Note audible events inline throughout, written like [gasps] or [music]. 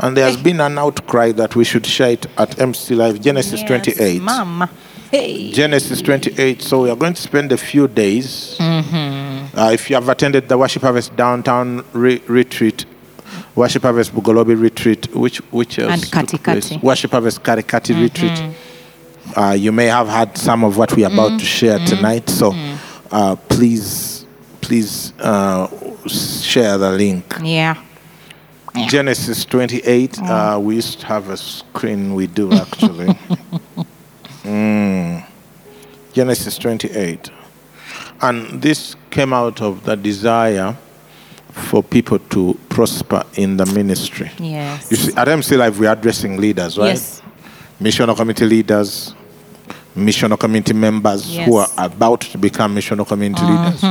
and there has been an outcry that we should share it at MC Live, Genesis 28. Mama. Hey. Genesis 28. So we are going to spend a few days. Uh, if you have attended the Worship Harvest Downtown re- Retreat, Worship Harvest Bugolobi Retreat, which which else And took Kati? Kati. Worship Harvest Karikati Retreat. Uh, you may have had some of what we are about to share tonight. So uh, please, please uh, share the link. Yeah. Genesis 28. Uh, we used to have a screen, we do actually. [laughs] Mm. Genesis 28. And this came out of the desire for people to prosper in the ministry. Yes. You see, at MC Live, we are addressing leaders, right? Yes. Missional committee leaders, missional community members who are about to become missional community leaders,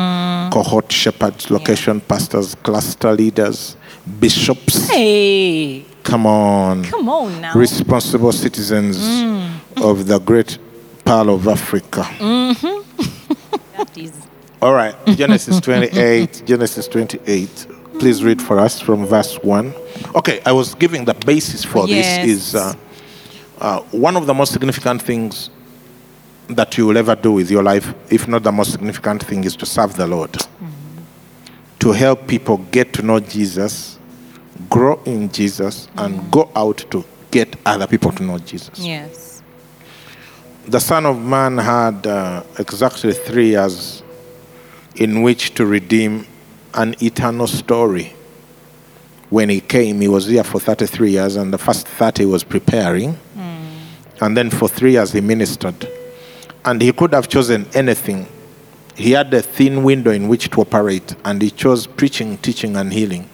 cohort shepherds, location pastors, cluster leaders, bishops. Hey. Come on. Come on now. Responsible citizens Mm. of the great pearl of Africa. that is. [laughs] All right, Genesis 28, Genesis 28. Please read for us from verse 1. Okay, I was giving the basis for Yes. this is uh, uh, one of the most significant things that you will ever do with your life, if not the most significant thing, is to serve the Lord. Mm-hmm. To help people get to know Jesus, grow in Jesus, and mm-hmm. go out to get other people to know Jesus Yes. the Son of Man had uh, exactly three years in which to redeem an eternal story. When he came, he was here for 33 years, and the first 30 he was preparing. Mm. And then for three years he ministered. And he could have chosen anything. He had a thin window in which to operate, and he chose preaching, teaching, and healing.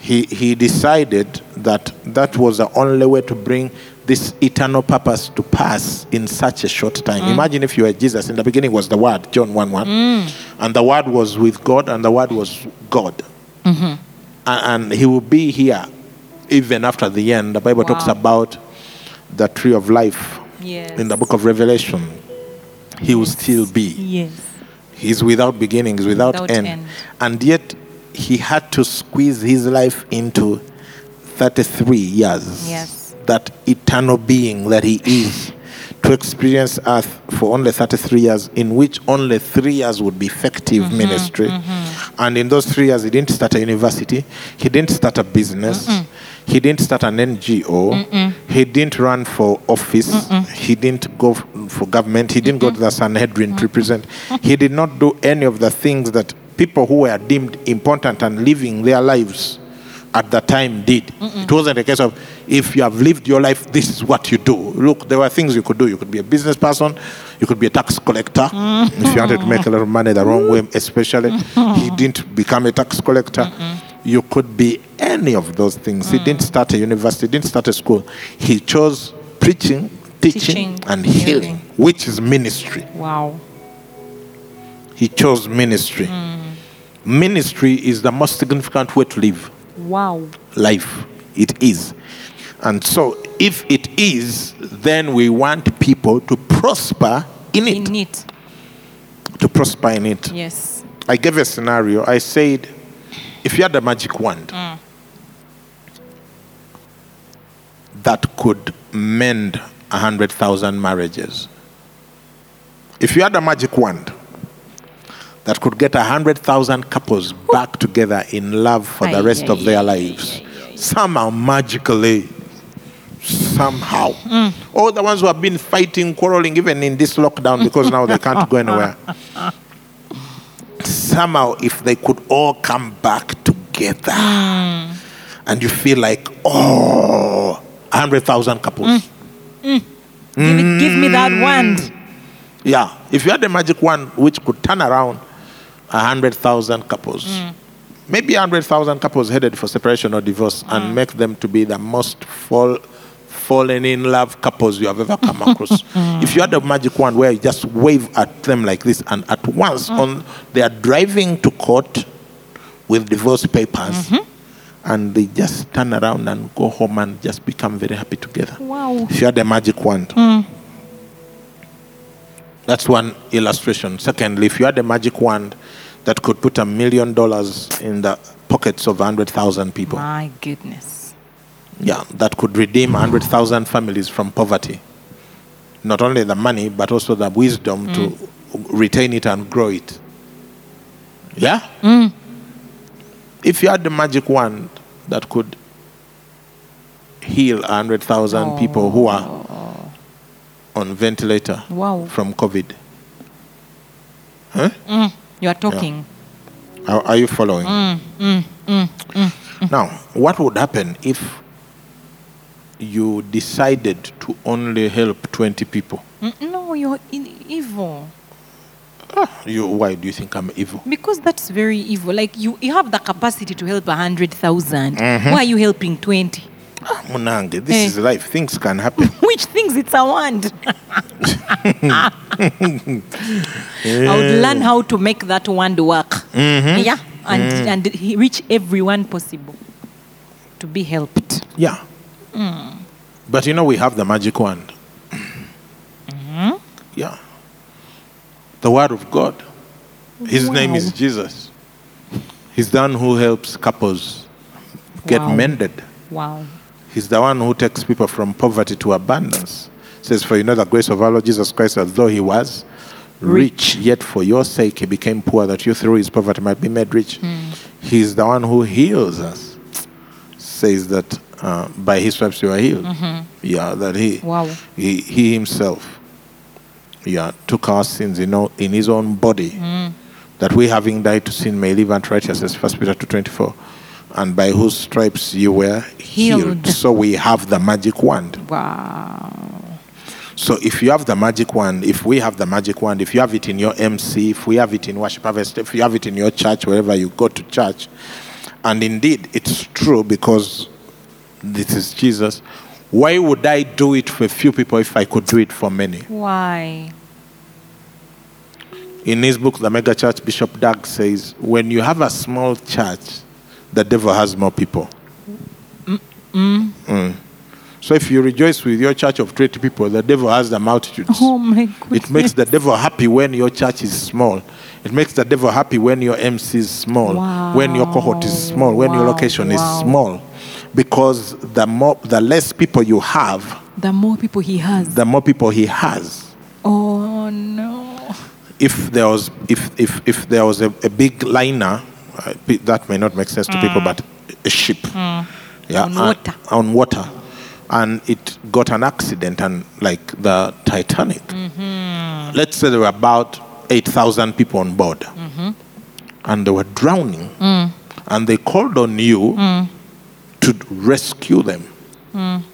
He, he decided that that was the only way to bring this eternal purpose to pass in such a short time. Mm. Imagine if you were Jesus. In the beginning was the Word, John 1 1. Mm. And the Word was with God, and the Word was God. Mm-hmm. A- And, he will be here even after the end. The Bible talks about the tree of life Yes. in the book of Revelation. He will still be. Yes. He's without beginnings, without, Without end. end. And yet, he had to squeeze his life into 33 years. Yes. That eternal being that he is. To experience earth for only 33 years, in which only three years would be effective Mm-hmm, ministry. And in those three years, he didn't start a university, he didn't start a business, he didn't start an NGO, he didn't run for office, he didn't go for government, he didn't go to the Sanhedrin to represent, he did not do any of the things that people who were deemed important and living their lives at the time did. It wasn't a case of if you have lived your life, this is what you do. Look, there were things you could do. You could be a business person, you could be a tax collector if you wanted to make a lot of money the wrong way, especially. he didn't become a tax collector. You could be any of those things. He didn't mm. start a university, he didn't start a school. He chose preaching, teaching, Teaching, and healing. healing, which is ministry. Wow. He chose ministry. Mm. Ministry is the most significant way to live Wow. life. It is. And so, if it is, then we want people to prosper in it. In it. To prosper in it. Yes. I gave a scenario. I said, if you had a magic wand that could mend 100,000 marriages, if you had a magic wand that could get 100,000 couples back together in love for the Ay, rest of ay, their lives, somehow magically, somehow, all the ones who have been fighting, quarreling, even in this lockdown because now they can't go [laughs] anywhere somehow if they could all come back together. Hmm. And you feel like oh 100000 couples. Hmm. Hmm. Give, it, give me that wand. yeah. If you had a magic wand which could turn around 100000 couples maybe 100000 couples headed for separation or divorce and make them to be the most fall fallen in love couples you have ever come across. [laughs] Mm. if you had a magic wand where you just wave at them like this, and at once mm. on they are driving to court with divorce papers, mm-hmm. and they just turn around and go home and just become very happy together. Wow. If you had a magic wand. Mm. That's one illustration. Secondly, if you had a magic wand that could put a million dollars in the pockets of 100,000 people, My goodness. Yeah, that could redeem 100,000 families from poverty. Not only the money, but also the wisdom to retain it and grow it. Yeah? Mm. If you had the magic wand that could heal 100,000 people who are oh. on ventilator Wow. from COVID. Huh? Mm, you are talking. Are, are you following? Mm, now, what would happen if you decided to only help 20 people? Mm, No, you're in evil. Ah, You, why do you think I'm evil? Because that's very evil. Like you, you have the capacity to help a hundred Mm-hmm. Why are you helping twenty? Ah, Munange, this Eh. is life. Things can happen. [laughs] Which things? it's a wand? [laughs] I would learn how to make that wand work. Mm-hmm. Yeah, and Mm. and reach everyone possible to be helped. yeah. But you know, we have the magic wand. Mm-hmm. Yeah. The Word of God. His name is Jesus. He's the one who helps couples get Wow. mended. Wow. He's the one who takes people from poverty to abundance. Says, For you know the grace of our Lord Jesus Christ, that though he was rich, yet for your sake he became poor, that you through his poverty might be made rich. Mm. He's the one who heals us. Says that uh, by his stripes you are healed. Yeah, that he, Wow. he, he himself yeah, took our sins in, o- in his own body, that we having died to sin may live unto righteousness. First Peter two twenty four, and by whose stripes you were healed. Healed. So we have the magic wand. Wow. So if you have the magic wand, if we have the magic wand, if you have it in your MC, if we have it in worship harvest, if you have it in your church, wherever you go to church, and indeed it's true because this is Jesus. Why would I do it for a few people if I could do it for many? Why? In his book, The Mega Church, Bishop Dag says, when you have a small church, the devil has more people. Mm. So if you rejoice with your church of 20 people, the devil has the multitudes. Oh my goodness. It makes the devil happy when your church is small. It makes the devil happy when your MC is small, wow. when your cohort is small, when your location wow. is small. Because the more the less people you have, the more people he has. the more people he has. oh no. If there was if if, if there was a, a big liner, uh, that may not make sense to people, but a ship, yeah, Mm. On uh, water. on water, and it got an accident, and like the Titanic. Mm-hmm. Let's say there were about eight thousand people on board, Mm-hmm. and they were drowning, Mm. and they called on you to rescue them,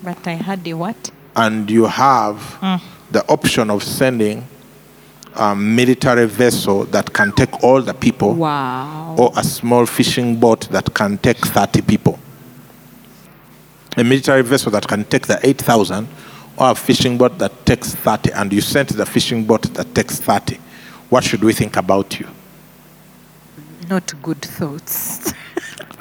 But I had a what? and you have Mm. the option of sending a military vessel that can take all the people Wow. or a small fishing boat that can take 30 people. A military vessel that can take the 8,000 or a fishing boat that takes 30, and you sent the fishing boat that takes 30. What should we think about you? Not good thoughts. [laughs]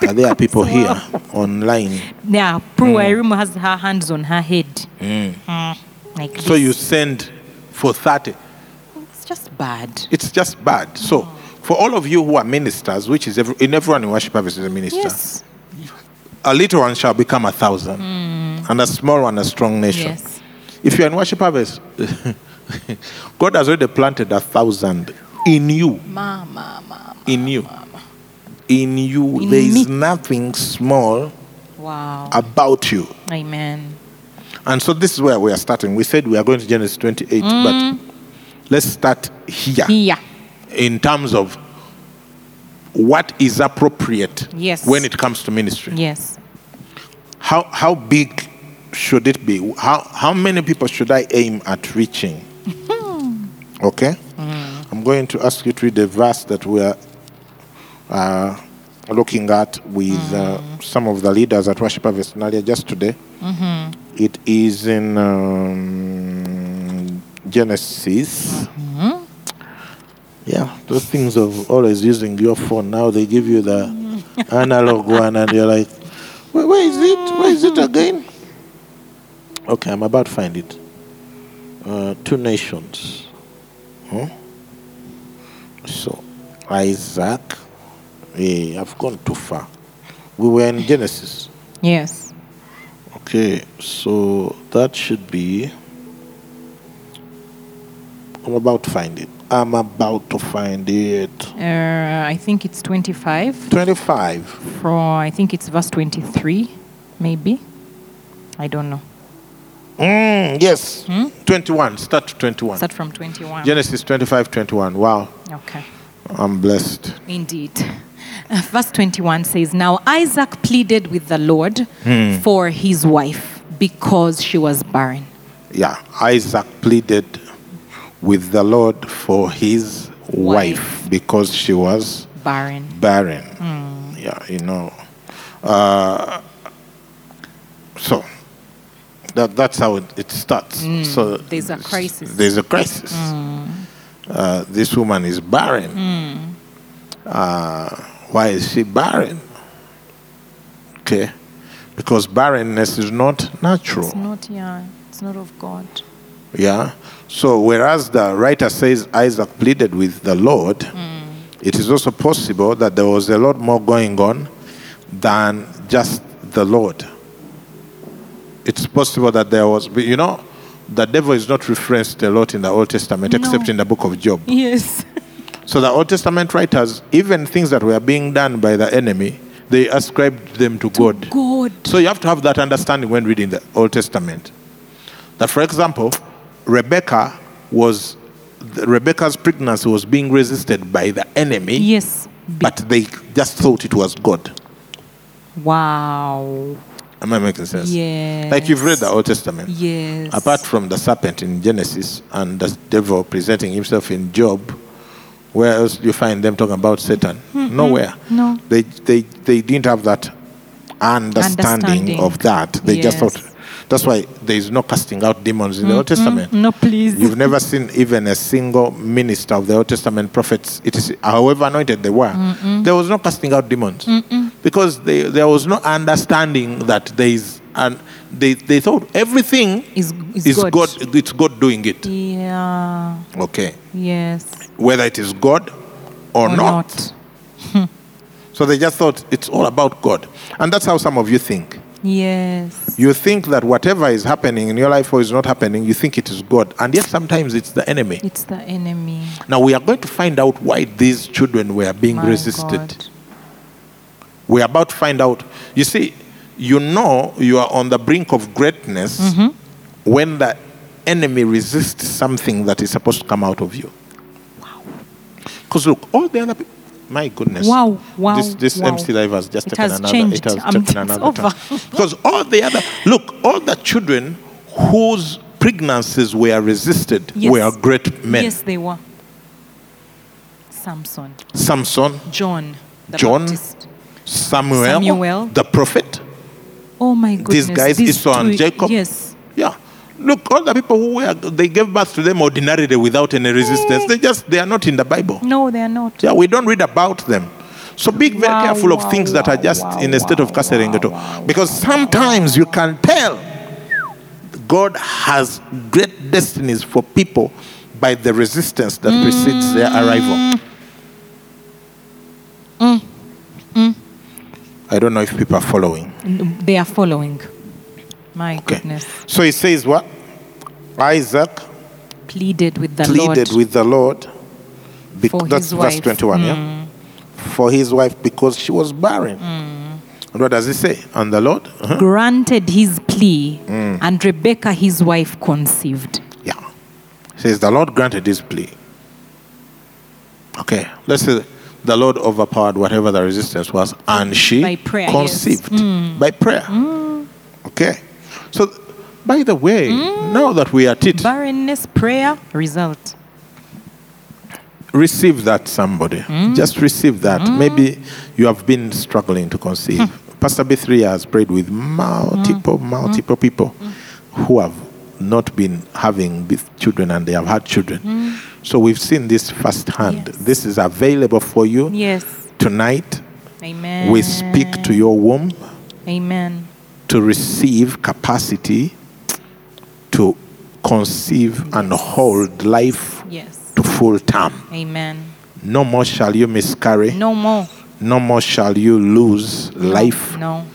Are [laughs] uh, there are people here hmm. online? yeah, Prue Irimo has her hands on her head. Mm, like So this. you send for 30. It's just bad. It's just bad. So hmm. for all of you who are ministers, which is every, in everyone in worship service is a minister, Yes. a little one shall become a thousand, and a small one a strong nation. Yes. If you're in worship harvest, [laughs] God has already planted a thousand in you. Mama, mama. In you. In you. In there is me. nothing small Wow. about you. Amen. And so this is where we are starting. We said we are going to Genesis 28, but mm. let's start here Here. in terms of what is appropriate Yes. when it comes to ministry. Yes. How, how big should it be? How, how many people should I aim at reaching? [laughs] okay? Mm. I'm going to ask you to read the verse that we are looking at with uh, some of the leaders at Worship Harvest earlier just today. It is in um, Genesis. Yeah, those things of always using your phone. Now they give you the analog [laughs] one, and you're like, where, where is it? Where is it again? Okay, I'm about to find it. Uh, two nations. Huh? So, Isaac. Yeah, I've gone too far. We were in Genesis. Yes. Okay, so that should be. I'm about to find it. I'm about to find it. Uh, I think it's 25. 25. From I think it's verse 23, maybe. I don't know. Mm, yes. 21. Start to 21. Start from 21. Genesis 25, 21. Wow. Okay. I'm blessed. Indeed. Uh, Verse 21 says, Now Isaac pleaded with the Lord for his wife because she was barren. Yeah. Isaac pleaded with the Lord for his wife, Wife. because she was Barren. barren. Yeah, you know. Uh, so that, that's how it, it starts. so there's a crisis. There's a crisis. Uh, this woman is barren. Uh, why is she barren? Okay, because barrenness is not natural. It's not, yeah, it's not of God. Yeah. So whereas the writer says Isaac pleaded with the Lord, it is also possible that there was a lot more going on than just the Lord. It's possible that there was, but you know, the devil is not referenced a lot in the Old Testament, No. except in the book of Job. Yes. [laughs] So the Old Testament writers, even things that were being done by the enemy, they ascribed them to God. God. So you have to have that understanding when reading the Old Testament. That, for example, Rebecca was Rebecca's pregnancy was being resisted by the enemy, Yes. But they just thought it was God. wow. Am I making sense? Yes. Like you've read the Old Testament. Yes. Apart from the serpent in Genesis and the devil presenting himself in Job, where else do you find them talking about Satan? Nowhere. No. They, they, they didn't have that understanding, Understanding. of that. They just thought, that's why there is no casting out demons in the Old Testament. No, please. You've never seen even a single minister of the Old Testament prophets, it is however anointed they were, there was no casting out demons. Because they, there was no understanding that there is, and they, they thought everything Is- is is God. God, it's God doing it. yeah. Okay. Yes. Whether it is God or, Or not. [laughs] So they just thought it's all about God. And that's how some of you think. Yes. You think that whatever is happening in your life or is not happening, you think it is God. And yet sometimes it's the enemy. It's the enemy. Now we are going to find out why these children were being My resisted. God. We are about to find out. You see, you know you are on the brink of greatness Mm-hmm. when the enemy resists something that is supposed to come out of you. Wow. Because look, all the other people, my goodness. Wow, wow, This, this wow. MC Live has just It taken has another. changed. It has Um, taken [laughs] it's another over. [laughs] Because all the other, look, all the children whose pregnancies were resisted Yes. were great men. Yes, they were. Samson, Samson, John, the John, Baptist. Samuel, Samuel. the prophet. Oh my goodness. These guys, Esau and Jacob. Yes. Yeah. Look, all the people who were, they gave birth to them ordinarily without any resistance. They just, they are not in the Bible. No, they are not. Yeah, we don't read about them. So be very Wow, careful of wow, things that are just wow, in a state of wow, wow, wow, because sometimes you can tell God has great destinies for people by the resistance that precedes their arrival. Mm. Don't know if people are following. They are following. My Okay. goodness. So he says what? Isaac Pleaded with the pleaded Lord. with the Lord. bec- For that's his verse wife. 21, yeah? For his wife because she was barren. And what does he say? And the Lord? Uh-huh. granted his plea, Mm. and Rebecca, his wife, conceived. Yeah. Says the Lord granted his plea. Okay. Let's say the Lord overpowered whatever the resistance was and she By prayer, yes. Mm. conceived by prayer. Mm. Okay. So, by the way, Mm. now that we are at it, Barrenness, prayer, result. receive that, somebody. Mm. Just receive that. Mm. Maybe you have been struggling to conceive. Hmm. Pastor B3 has prayed with multiple, multiple people who have not been having children and they have had children. Mm-hmm. So we've seen this firsthand. Yes. This is available for you Yes. tonight. Amen. We speak to your womb Amen. to receive capacity to conceive and hold life Yes. to full term. Amen. No more shall you miscarry. No more. No more shall you lose life. No.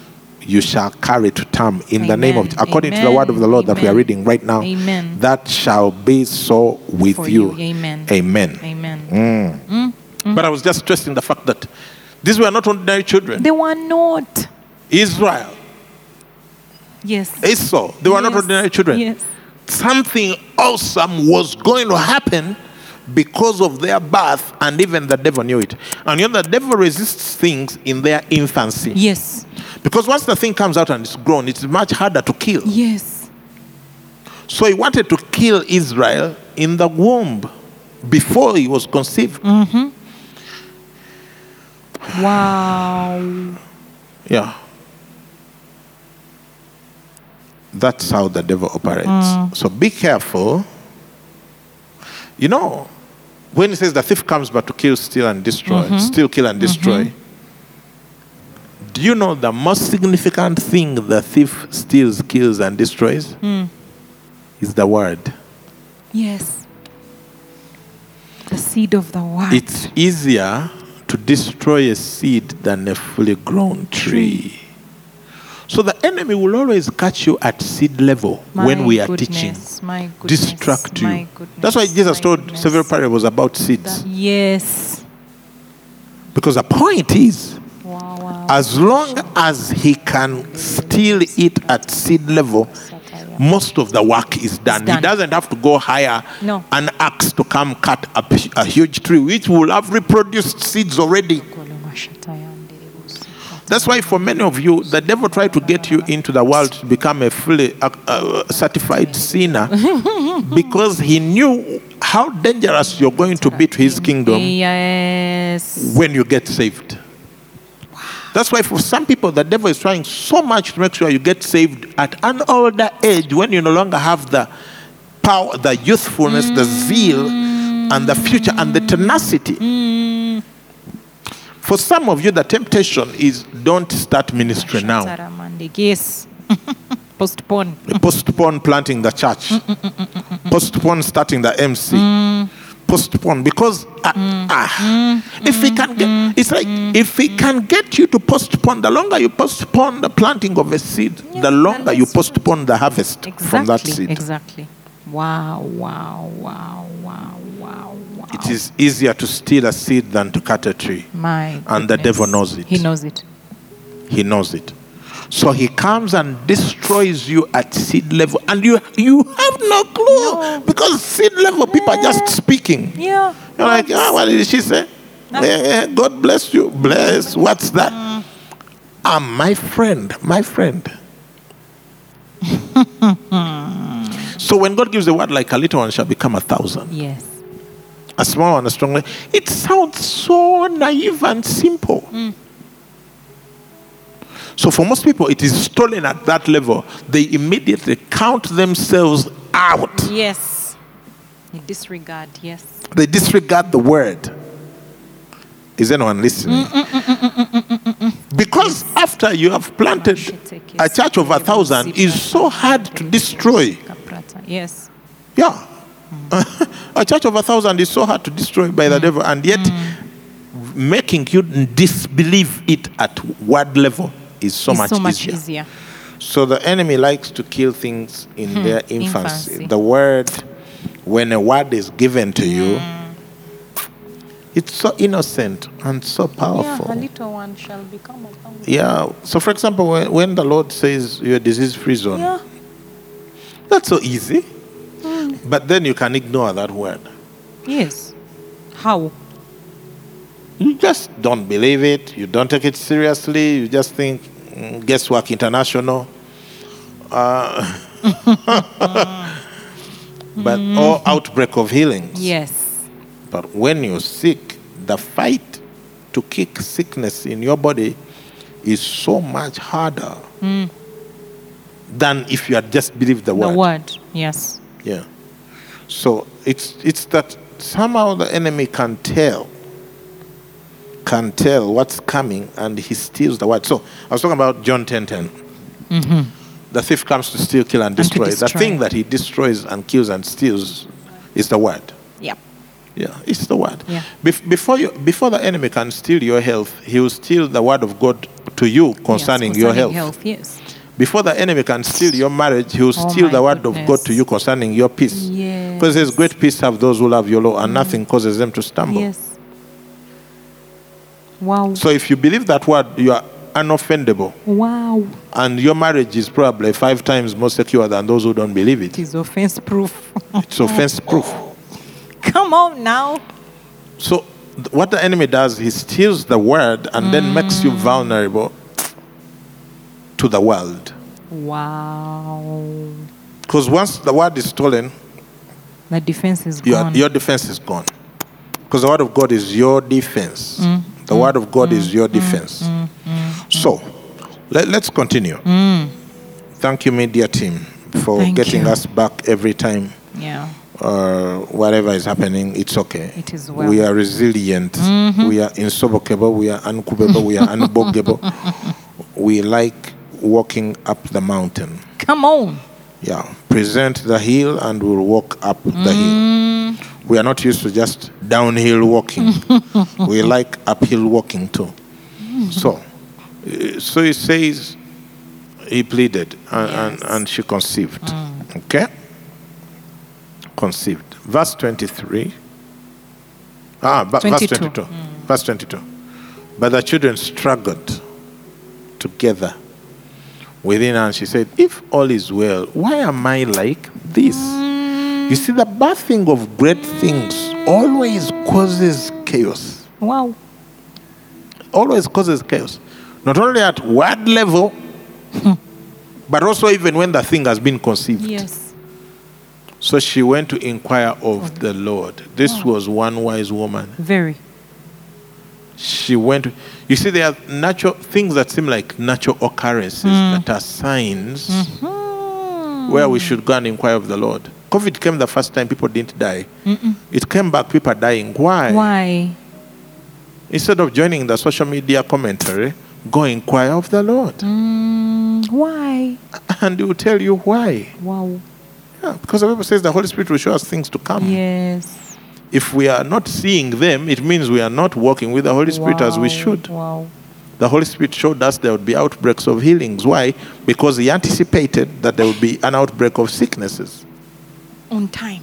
You shall carry to term in the name of, Amen. according to the word of the Lord that we are reading right now. Amen. That shall be so with For you. you. Amen. Amen. Amen. Mm. Mm. But I was just stressing the fact that these were not ordinary children. They were not. Israel, Yes. Esau, they were not ordinary children. Yes. Something awesome was going to happen because of their birth, and even the devil knew it. And you know, the devil resists things in their infancy. Yes. Because once the thing comes out and it's grown, it's much harder to kill. Yes. So he wanted to kill Israel in the womb before he was conceived. Mm-hmm. Wow. Yeah. That's how the devil operates. Mm. So be careful. You know, when he says the thief comes but to kill, steal, and destroy, mm-hmm. steal, kill, and destroy, mm-hmm. do you know the most significant thing the thief steals, kills, and destroys? Hmm. Is the word. Yes. The seed of the word. It's easier to destroy a seed than a fully grown tree. So the enemy will always catch you at seed level when we are goodness, teaching. My goodness. Distract my you. goodness, That's why Jesus told goodness. several parables about seeds. That- yes. Because the point is, Wow, wow. as long as he can still eat at seed level, most of the work is done. He doesn't have to go hire No. an axe to come cut a huge tree, which will have reproduced seeds already. That's why, for many of you, the devil tried to get you into the world to become a fully uh, uh, certified sinner [laughs] because he knew how dangerous you're going to be to his kingdom Yes. when you get saved. That's why, for some people, the devil is trying so much to make sure you get saved at an older age when you no longer have the power, the youthfulness, the zeal, and the future and the tenacity. For some of you, the temptation is don't start ministry now. Yes. [laughs] Postpone. Postpone planting the church. Postpone starting the MC. Postpone because uh, ah, ah. if we can get, it's like if we can get you to postpone, the longer you postpone the planting of a seed, the longer you postpone the harvest Exactly. from that seed. Exactly. Wow, wow, wow, wow, wow, wow. It is easier to steal a seed than to cut a tree. My And the devil knows it. He knows it. He knows it. So he comes and destroys you at seed level, and you you have no clue No. because seed level people are just speaking. Yeah. You're like, ah, what did she say? Eh, God bless you. Bless. What's that? Ah, my friend, my friend. [laughs] so when God gives the word like a little one shall become a thousand, Yes. a small one, a strong one, it sounds so naive and simple. Hmm. So for most people, it is stolen at that level. They immediately count themselves out. Yes. You disregard. Yes. They disregard the word. Is anyone listening? Mm, mm, mm, Because after you have planted a church of a thousand is so hard to destroy. Yes. Yeah. [laughs] a church of a thousand is so hard to destroy by the devil, and yet making you disbelieve it at word level is so, much, so much easier. easier. So the enemy likes to kill things in their infancy. infancy. The word, when a word is given to you, it's so innocent and so powerful. Yeah, a little one shall become a thousand. Yeah. So, for example, when, when the Lord says you're disease free zone, Yeah. that's so easy. But then you can ignore that word. Yes. How? You just don't believe it. You don't take it seriously. You just think, mm, guesswork international. Uh, [laughs] [laughs] but or outbreak of healings. Yes. But when you're sick, the fight to kick sickness in your body is so much harder than if you had just believed the Hmm. The word. word. Yes. Yeah. So it's it's that somehow the enemy can tell can tell what's coming and he steals the word. So I was talking about John 10 The thief comes to steal, kill, and to destroy. The thing that he destroys and kills and steals is the word. Yep. Yeah, it's the word. Yeah. Bef- before you, before the enemy can steal your health, he will steal the word of God to you concerning, Yes, your concerning health. Yes. Before the enemy can steal your marriage, he will Oh steal the word of God to you concerning your peace. Yes. Because says, Great peace have those who love your law, and mm. nothing causes them to stumble. Yes. Wow. So if you believe that word, you are unoffendable. Wow. And your marriage is probably five times more secure than those who don't believe It it. is offense proof. It's offense proof. [laughs] Come on now. So what the enemy does, he steals the word and then mm. makes you vulnerable to the world. Wow. Because once the word is stolen, The defense is your, gone. your defense is gone. Because the word of God is your defense. Mm, mm, the word of God is your defense. So let, us continue. Thank you, media team, for Thank getting you. us back every time. yeah. Uh, whatever is happening, it's okay. It is well. We are resilient. We are insobokable. We are unkubable. we are [laughs] unbogable. we like walking up the mountain. Come on. Yeah. Present the hill and we'll walk up the Mm. hill. We are not used to just downhill walking. [laughs] we like uphill walking too. So, uh, so he says he pleaded and, and, Yes. and she conceived. Okay? Conceived. Verse 23. Ah, but verse 22. 22. Verse 22. But the children struggled together within her and she said, If all is well, why am I like this? You see, the birthing of great things always causes chaos. Wow. Always causes chaos. Not only at word level, but also even when the thing has been conceived. Yes. So she went to inquire of the Lord. This was one wise woman. Very. She went. To, you see, there are natural things that seem like natural occurrences that are signs where we should go and inquire of the Lord. COVID came the first time people didn't die. It came back, people are dying. Why? Why? Instead of joining the social media commentary, go inquire of the Lord. Mm, why? And he will tell you why. Wow. Yeah, because the Bible says the Holy Spirit will show us things to come. Yes. If we are not seeing them, it means we are not walking with the Holy Spirit as we should. Wow. The Holy Spirit showed us there would be outbreaks of healings. Why? Because He anticipated that there would be an outbreak of sicknesses. On time.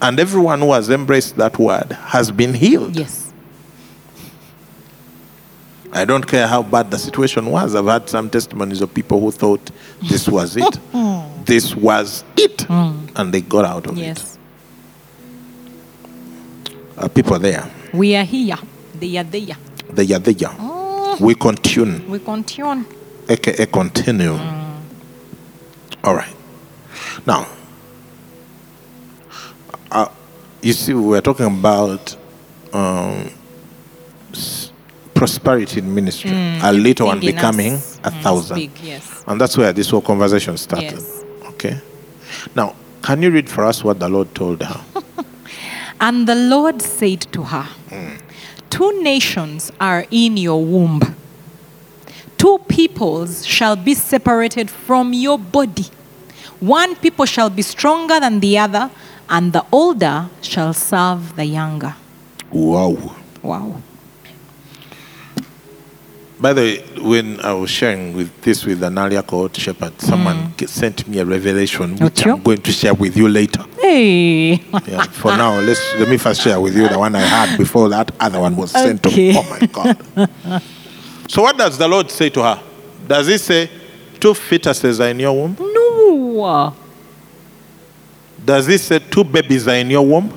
And everyone who has embraced that word has been healed. Yes. I don't care how bad the situation was. I've had some testimonies of people who thought this was it. [laughs] Hmm. This was it. And they got out of Yes. it. Uh, people there. We are here. They are there. They are there. We continue. We continue. aka continue. All right. Now, uh, you see, we're talking about um, prosperity in ministry. a little one becoming us. a Mm, thousand. Big, yes. And that's where this whole conversation started. Yes. Okay. Now, can you read for us what the Lord told her? [laughs] And the Lord said to her, Two nations are in your womb. Two peoples shall be separated from your body. One people shall be stronger than the other, and the older shall serve the younger. wow. Wow. By the way, when I was sharing with this with an earlier cohort shepherd, someone mm. g- sent me a revelation oh, which Okay. I'm going to share with you later. Hey. Yeah, for now, let's let me first share with you the one I had before that other one was sent Okay. to me. Oh my God. [laughs] so what does the Lord say to her? Does he say two fetuses are in your womb? No. Does he say two babies are in your womb?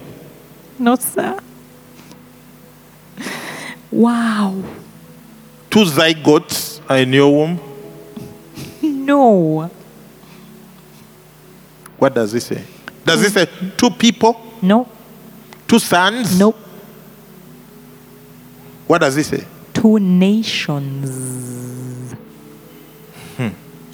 No, sir. Wow. Two zygotes are in your womb? No. What does he say? Does he say two people? No. Two sons? No. What does he say? Two nations.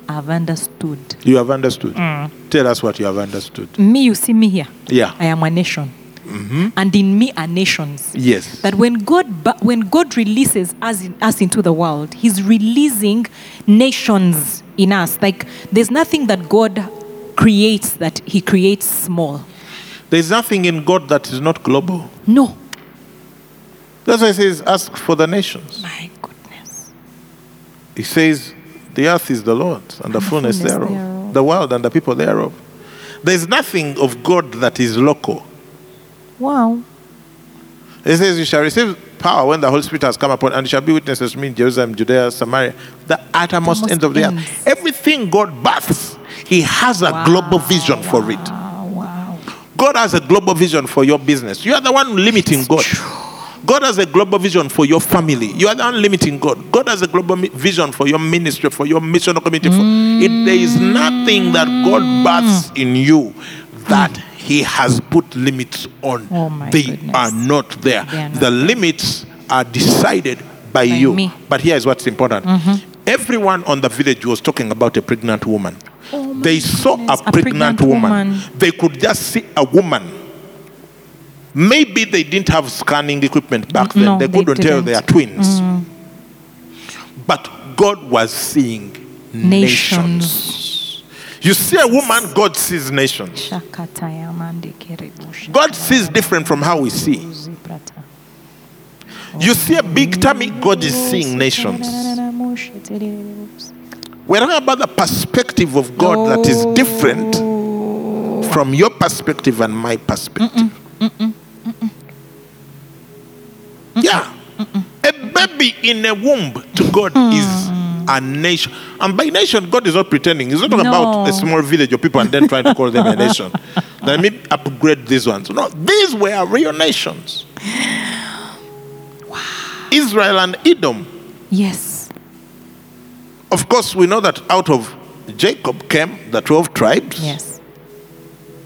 I've understood. You have understood. Mm. Tell us what you have understood. Me, you see me here. Yeah. I am a nation. Mm-hmm. And in me are nations. Yes. That when God when God releases us, in, us into the world, He's releasing nations in us. Like there's nothing that God creates that He creates small. There's nothing in God that is not global. No. That's why he says, ask for the nations. My goodness. He says, the earth is the Lord's and the, fullness, fullness thereof, thereof. the world and the people thereof. There's nothing of God that is local. Wow. He says, You shall receive power when the Holy Spirit has come upon, and you shall be witnesses to me in Jerusalem, Judea, Samaria, the uttermost Uttermost end of the ends. earth. Everything God births, He has a global vision for it. Wow. God has a global vision for your business. You are the one limiting God. God has a global vision for your family. You are the one limiting God. God has a global mi- vision for your ministry, for your missional community. For, it, there is nothing that God births in you that mm. He has put limits on. Oh they goodness. are not there. Are not the limits are decided by, you. me. But here is what's important. Everyone on the village was talking about a pregnant woman. Oh they saw goodness, a a pregnant, pregnant woman. woman. They could just see a woman. Maybe they didn't have scanning equipment back then. No, they they couldn't tell they are didn't. Mm. twins. But God was seeing nations. Nations. You see a woman, God sees nations. Shakataya mande kerebusha. God sees different from how we see. You see a big tummy, God is seeing nations. We're talking about the perspective of God that is different from your perspective and my perspective. Yeah. A baby in a womb to God is a nation. And by nation, God is not pretending. He's not talking about a small village of people and then trying to call them a nation. [laughs] Let me upgrade these ones. No, these were real nations. Israel and Edom. Yes. Of course, we know that out of Jacob came the 12 tribes, Yes.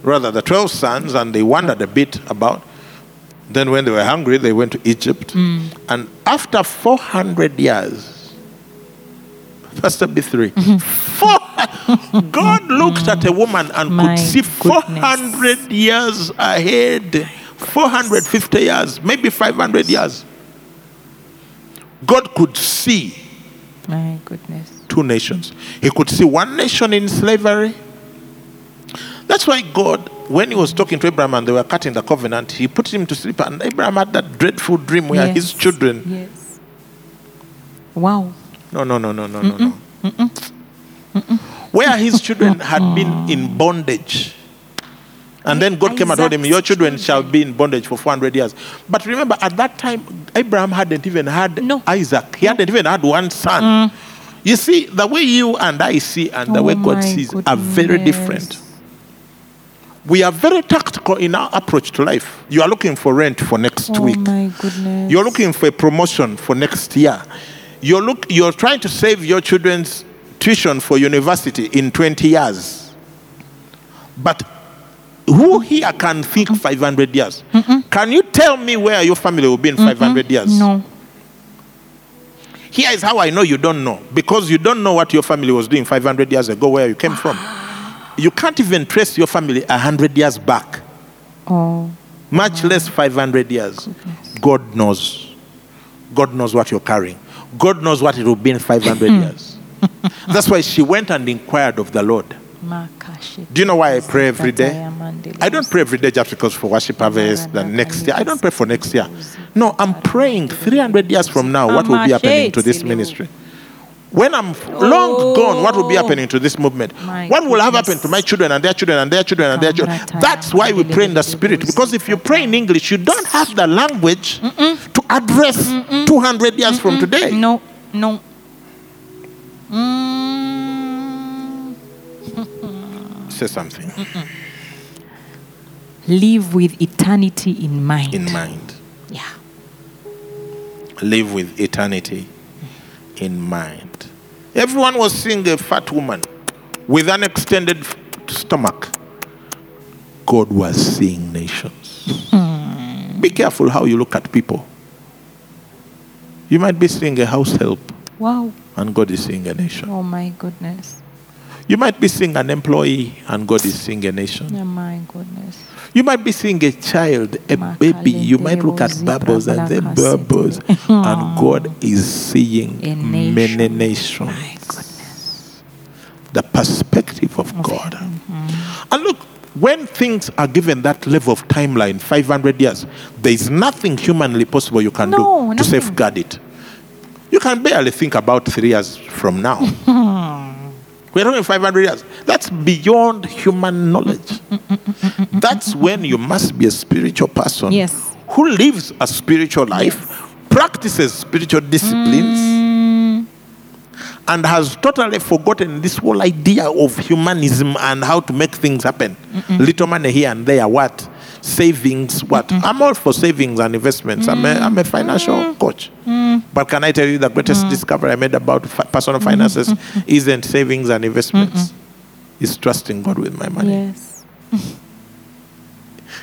rather, the 12 sons, and they wandered a bit about. Then, when they were hungry, they went to Egypt. Mm. And after 400 years, Pastor B3, four, God looked at a woman and My could see goodness. 400 years ahead, 450 years, maybe 500 years. God could see My goodness. two nations. He could see one nation in slavery. That's why God, when he was talking to Abraham and they were cutting the covenant, he put him to sleep, and Abraham had that dreadful dream where his children. Yes. Wow. No, no, no, no, no, no, no. Where his children had been in bondage. And then God came and told him, Your children shall be in bondage for 400 years. But remember, at that time, Abraham hadn't even had No. Isaac. He hadn't even had one son. You see, the way you and I see and the Oh way God sees are very different. We are very tactical in our approach to life. You are looking for rent for next Oh week. my goodness. You're looking for a promotion for next year. You're, look, you're trying to save your children's tuition for university in 20 years. But who here can think 500 years? Can you tell me where your family will be in 500 years? No. Here is how I know you don't know. Because you don't know what your family was doing 500 years ago, where you came from. [gasps] You can't even trace your family 100 years back, Oh. much less 500 years. God knows. God knows what you're carrying. God knows what it will be in 500 years. [laughs] That's why she went and inquired of the Lord. Do you know why I pray every day? I don't pray every day just because for worship harvest the next year. I don't pray for next year. No, I'm praying 300 years from now, what will be happening to this ministry? When I'm long gone, what will be happening to this movement? My What will have happened to my children and their children and their children and their children? That's why we pray in the spirit. Because if you pray in English, you don't have the language to address 200 years from today. No. No. Mm. Say something Live with eternity in mind. in mind. Yeah. live with eternity in mind. Everyone was seeing a fat woman with an extended stomach. God was seeing nations. Hmm. Be careful how you look at people. You might be seeing a house help, Wow. and God is seeing a nation. Oh my goodness. You might be seeing an employee, and God is seeing a nation. Oh my goodness. You might be seeing a child, a baby. You might look at bubbles and say bubbles, [laughs] and God is seeing many nations. My goodness. The perspective of God. And look, when things are given that level of timeline, 500 years, there is nothing humanly possible you can No, do to nothing. safeguard it. You can barely think about three years from now. [laughs] We're talking 500 years. That's beyond human knowledge. That's when you must be a spiritual person Yes. who lives a spiritual life, practices spiritual disciplines, and has totally forgotten this whole idea of humanism and how to make things happen. Little money here and there, what? Savings, what? I'm all for savings and investments. I'm, a, I'm a financial coach. But can I tell you the greatest mm-hmm. discovery I made about personal mm-hmm. finances mm-hmm. isn't savings and investments? It's trusting God with my money. Yes. [laughs]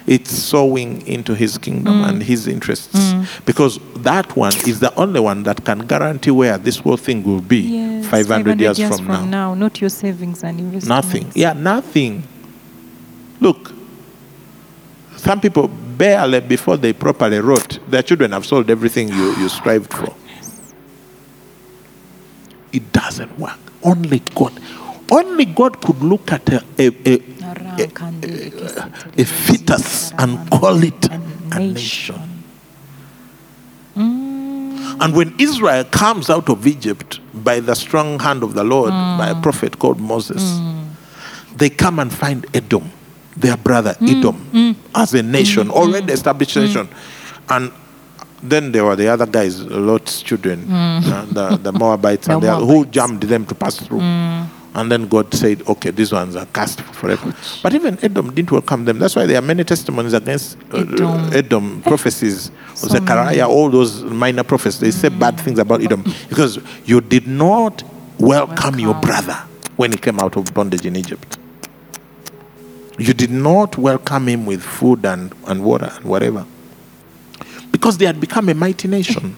It's sowing into his kingdom Mm. and his interests. Mm. Because that one is the only one that can guarantee where this whole thing will be Yes. 500, years, from, now. now. Not your savings and investments. Nothing. Yeah, nothing. Look, some people barely before they properly wrote, their children have sold everything you, you strived for. It doesn't work. Only God. Only God could look at a, a, a, a fetus and call it a nation. And when Israel comes out of Egypt by the strong hand of the Lord, by a prophet called Moses, they come and find Edom, their brother mm, Edom, mm. as a nation, mm, already established nation. And then there were the other guys, Lot's children, uh, the, the Moabites, [laughs] The and they, who Moabites. jammed them to pass through. And then God said, okay, these ones are cast forever. But even Edom didn't welcome them. That's why there are many testimonies against uh, Edom. Edom, eh, prophecies, So Zechariah, all those minor prophets. They say bad things about Edom because you did not welcome your brother when he came out of bondage in Egypt. You did not welcome him with food and, and water and whatever. Because they had become a mighty nation.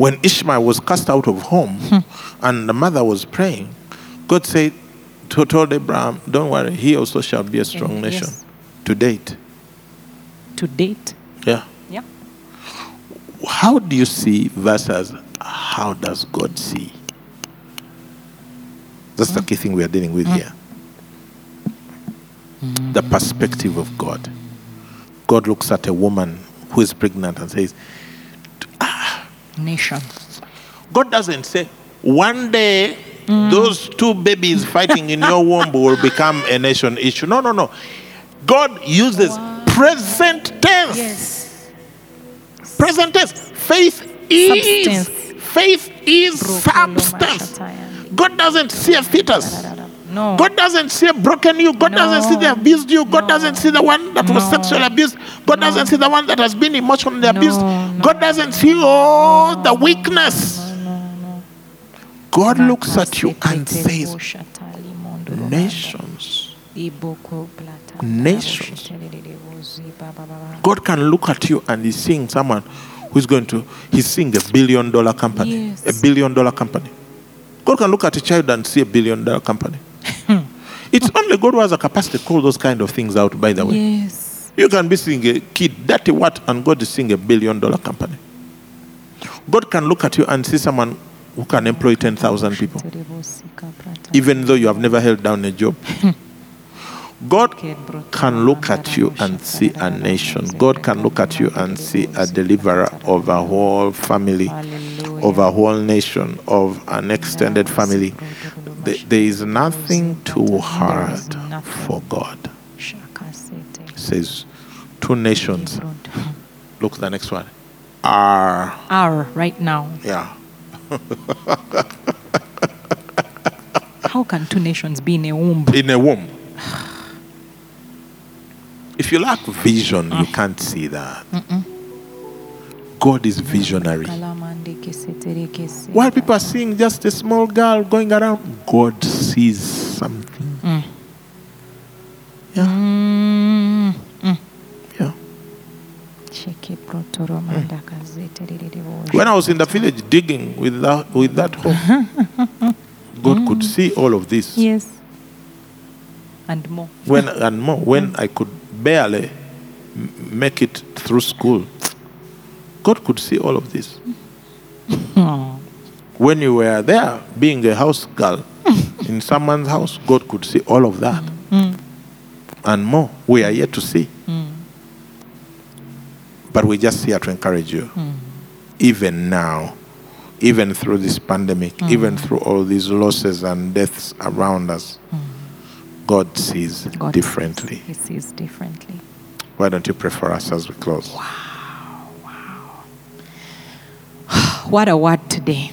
when Ishmael was cast out of home hmm. and the mother was praying, God said, to- told Abraham, Don't worry, he also shall be a strong Yes. nation to date. To date. Yeah. Yeah. How do you see versus how does God see? That's the key thing we are dealing with here. The perspective of God. God looks at a woman who is pregnant and says, ah. Nations. God doesn't say, one day those two babies fighting in your womb will become a nation issue. No, no, no. God uses present tense. Yes. Present tense. Faith is Substance. faith is substance. God doesn't see a fetus. No. God doesn't see a broken you. God doesn't see the abused you. God No. doesn't see the one that was No. sexually abused. God doesn't see the one that has been emotionally abused. No, no. God doesn't see all the weakness. God looks at you and says, Nations. Nations. God can look at you and he's seeing someone who's going to, he's seeing a billion dollar company. Yes. A billion dollar company. God can look at a child and see a billion dollar company. [laughs] it's only God who has a capacity to call those kind of things out, by the way. Yes. You can be seeing a kid, dirty what, and God is seeing a billion dollar company. God can look at you and see someone who can employ 10,000 people, even though you have never held down a job. [laughs] God can look at you and see a nation. God can look at you and see a deliverer of a whole family, of a whole nation, of an extended family. There- is nothing too hard for God. It says, two nations. Look at the next one. Are, Are right now. yeah. [laughs] How can two nations be in a womb? in a womb. If you lack vision, you ah. can't see that. God is visionary. While people are seeing just a small girl going around, God sees something. Yeah. Mm, mm. When I was in the village digging with that, with that hoe, [laughs] God could see all of this. Yes. And more. When and more, when I could barely make it through school, God could see all of this. [laughs] when you were there, being a house girl [laughs] in someone's house, God could see all of that mm. and more. We are yet to see. Mm. But we're just here to encourage you. Mm. Even now, even through this pandemic, even through all these losses and deaths around us, God sees God differently. He sees differently. Why don't you pray for us as we close? What a word today.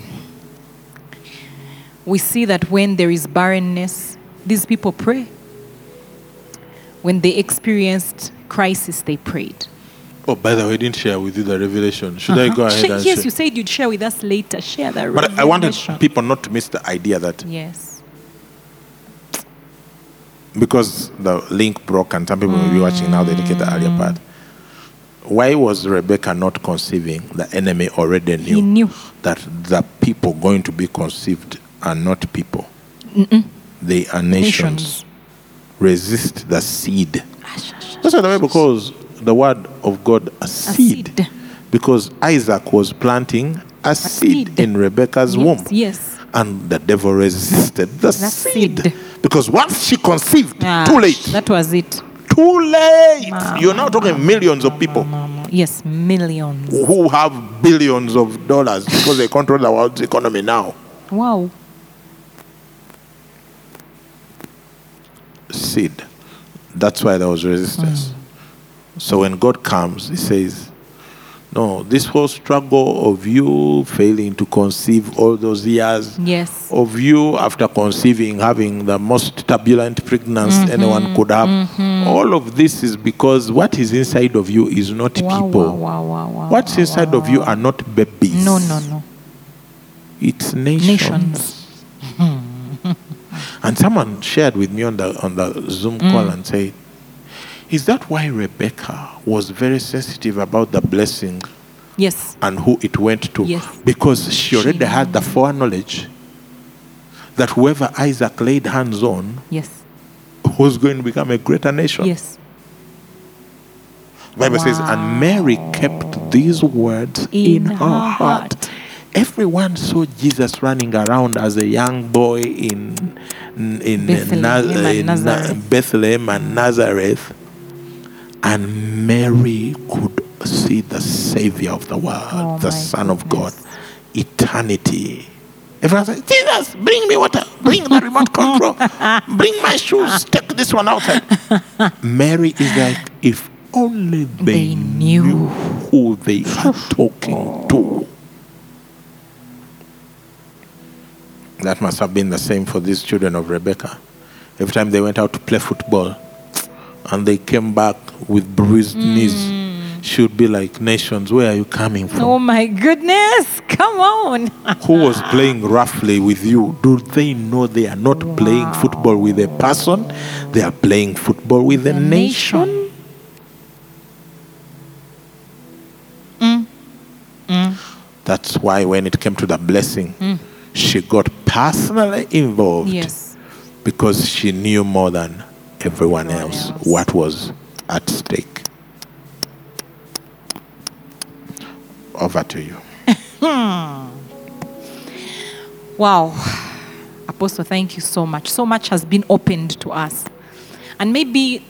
We see that when there is barrenness, these people pray. When they experienced crisis, they prayed. Oh, by the way, I didn't share with you the revelation. Should I go Uh-huh. ahead Sh- and yes, share? you said you'd share with us later. Share that. But I wanted people not to miss the idea that Yes. because the link broke and some people may be watching now, they didn't get the earlier Mm. part. Why was Rebecca not conceiving? The enemy already knew, He knew. that the people going to be conceived are not people. They are nations. Nations. Resist the seed. That's why the Bible calls the word of God a seed. seed. Because Isaac was planting a, seed, seed. in Rebecca's Yes, womb. yes. And the devil resisted the seed. seed. Because once she conceived, Ah, too late. That was it. Too late. You're now talking millions of people Mama. Yes, millions. who have billions of dollars because they control the world's economy now. Wow. Seed. That's why there was resistance. Mm. So when God comes, He says, No, this whole struggle of you failing to conceive all those years, Yes. of you after conceiving having the most turbulent pregnancy Mm-hmm. anyone could have, all of this is because what is inside of you is not Wow, people. wow, wow. What's inside of you are not babies. No, no, no. It's nations. Nations. [laughs] And someone shared with me on the on the Zoom Mm. call and said, "Is that why Rebecca was very sensitive about the blessing Yes. and who it went to? Yes. Because she already had the foreknowledge that whoever Isaac laid hands on Yes. was going to become a greater nation. Yes. The Bible says, and Mary kept these words in, In her, heart. heart. Everyone saw Jesus running around as a young boy in in Bethlehem Naz- in Na- Nazareth. Bethlehem and Nazareth, and Mary could see the Savior of the world, Oh the Son of God, eternity. Everyone said, Jesus, bring me water, bring the remote control, bring my shoes, take this one outside. [laughs] Mary is like, if only they, They knew. knew who they are [laughs] talking to. That must have been the same for these children of Rebecca. Every time they went out to play football and they came back with bruised mm. knees, should be like, Nations, where are you coming from? Oh my goodness. Come on. [laughs] Who was playing roughly with you? Do they know they are not playing football with a person? They are playing football with a A nation. nation. Mm. Mm. That's why when it came to the blessing, she got personally involved Yes. because she knew more than everyone Everyone else, else. what was at stake. Over to you. Wow. Apostle, thank you so much. So much has been opened to us. And maybe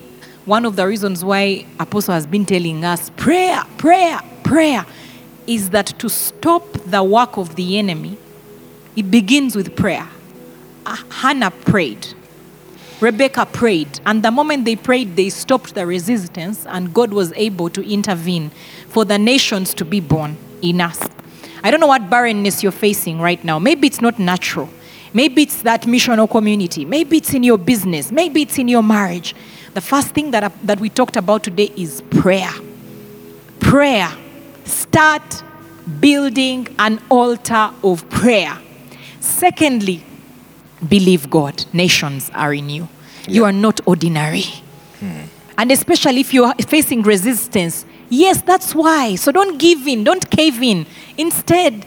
one of the reasons why Apostle has been telling us prayer, prayer, prayer is that to stop the work of the enemy, it begins with prayer. Ah, Hannah prayed. Rebecca prayed. And the moment they prayed, they stopped the resistance, and God was able to intervene for the nations to be born in us. I don't know what barrenness you're facing right now. Maybe it's not natural. Maybe it's that missional community. Maybe it's in your business. Maybe it's in your marriage. The first thing that, that we talked about today is prayer. Prayer. Start building an altar of prayer. Secondly, believe God. Nations are in you. You are not ordinary. Hmm. And especially if you are facing resistance, Yes, that's why. So don't give in, don't cave in. Instead,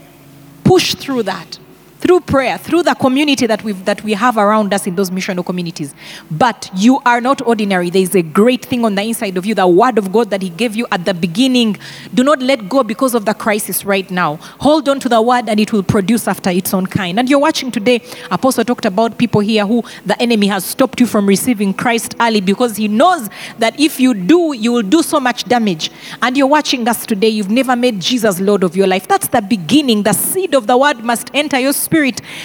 push through that through prayer, through the community that, we that we have around us in those missional communities. But you are not ordinary. There is a great thing on the inside of you, the word of God that He gave you at the beginning. Do not let go because of the crisis right now. Hold on to the word and it will produce after its own kind. And you're watching today, Apostle talked about people here who the enemy has stopped you from receiving Christ early because he knows that if you do, you will do so much damage. And you're watching us today, you've never made Jesus Lord of your life. That's the beginning. The seed of the word must enter your spirit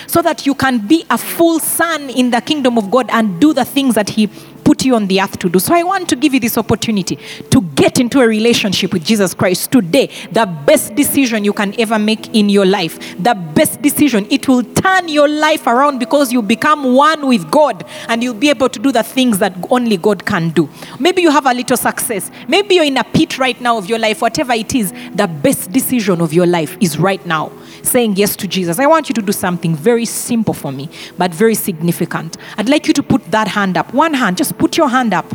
so that you can be a full son in the kingdom of God and do the things that He put you on the earth to do. So I want to give you this opportunity to get into a relationship with Jesus Christ today. The best decision you can ever make in your life. The best decision. It will turn your life around because you become one with God and you'll be able to do the things that only God can do. Maybe you have a little success. Maybe you're in a pit right now of your life, whatever it is. The best decision of your life is right now saying yes to Jesus. I want you to do something very simple for me, but very significant. I'd like you to put that hand up. One hand, just put your hand up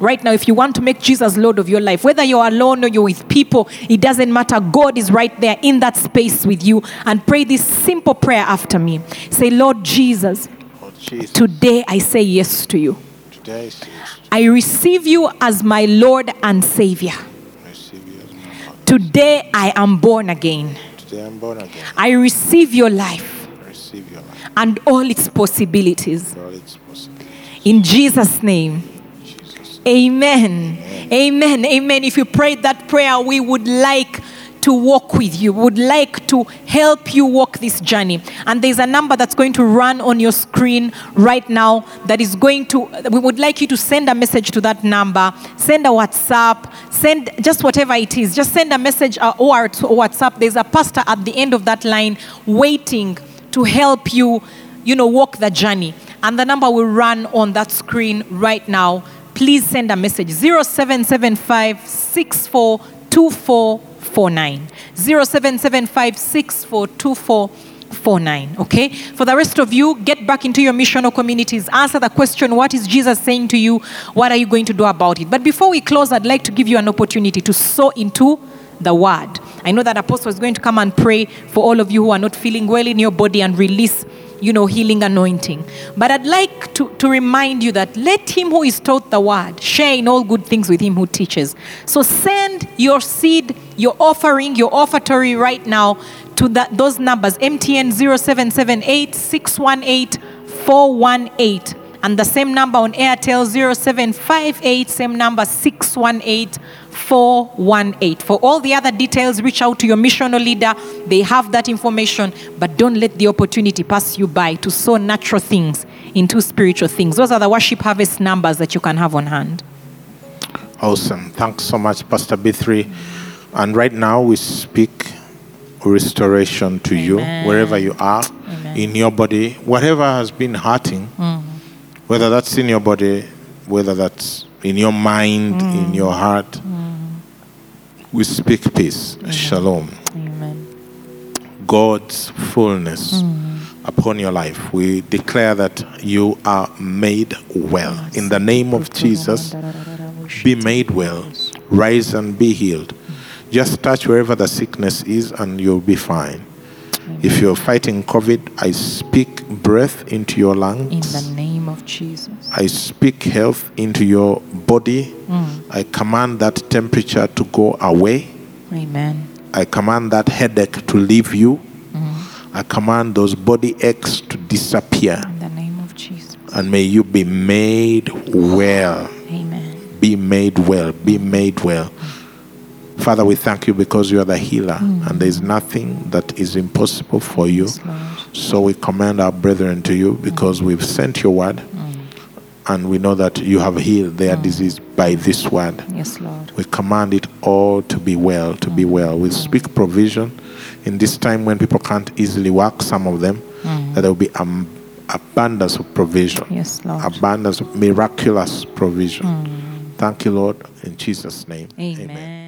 right now if you want to make Jesus Lord of your life. Whether you're alone or you're with people, it doesn't matter. God is right there in that space with you. And pray this simple prayer after me. Say, Lord Jesus, Lord Jesus, today I say yes to you. today I say yes I receive you as my Lord and Savior. to receive you as my Lord. Today I am born again. Today I'm born again. I receive your life receive your life. and all its possibilities. Lord, it's possible. In Jesus' name. Jesus. Amen. Amen. Amen. If you prayed that prayer, we would like to walk with you, would like to help you walk this journey. And there's a number that's going to run on your screen right now that is going to, we would like you to send a message to that number, send a WhatsApp, send just whatever it is, just send a message or to WhatsApp. There's a pastor at the end of that line waiting to help you, you know, walk the journey. And the number will run on that screen right now please send a message 0775 642449. 0775 642449. Okay? For the rest of you, get back into your missional communities. Answer the question what is Jesus saying to you? What are you going to do about it? But before we close, I'd like to give you an opportunity to sow into the word. I know that Apostle is going to come and pray for all of you who are not feeling well in your body and release you know, healing anointing. But I'd like to, to remind you that let him who is taught the word share in all good things with him who teaches. So send your seed, your offering, your offertory right now to those numbers MTN 0778 618 418 and the same number on Airtel 0758, same number 618 418. For all the other details, reach out to your missional leader. They have that information, but don't let the opportunity pass you by to sow natural things into spiritual things. Those are the worship harvest numbers that you can have on hand. Awesome. Thanks so much, Pastor B3. And right now we speak restoration to you wherever you are Amen. in your body, whatever has been hurting, mm. whether that's in your body, whether that's in your mind, mm. in your heart. Mm. We speak peace, shalom, Amen. God's fullness upon your life. We declare that you are made well. In the name of Jesus, be made well, rise and be healed. Just touch wherever the sickness is, and you'll be fine. If you're fighting COVID, I speak breath into your lungs. In the name of Jesus. I speak health into your body. Mm. I command that temperature to go away. Amen. I command that headache to leave you. Mm. I command those body aches to disappear. In the name of Jesus. And may you be made well. Amen. Be made well. Be made well. Father, we thank you because you are the healer and mm. there is nothing that is impossible for you. Yes, So we commend our brethren to you because we've sent your word mm. and we know that you have healed their mm. disease by this word. Yes, Lord. We command it all to be well, to be well. We speak provision in this time when people can't easily work, some of them, that there will be um, abundance of provision, Yes, Lord. abundance of miraculous provision. Thank you, Lord, in Jesus' name. Amen. Our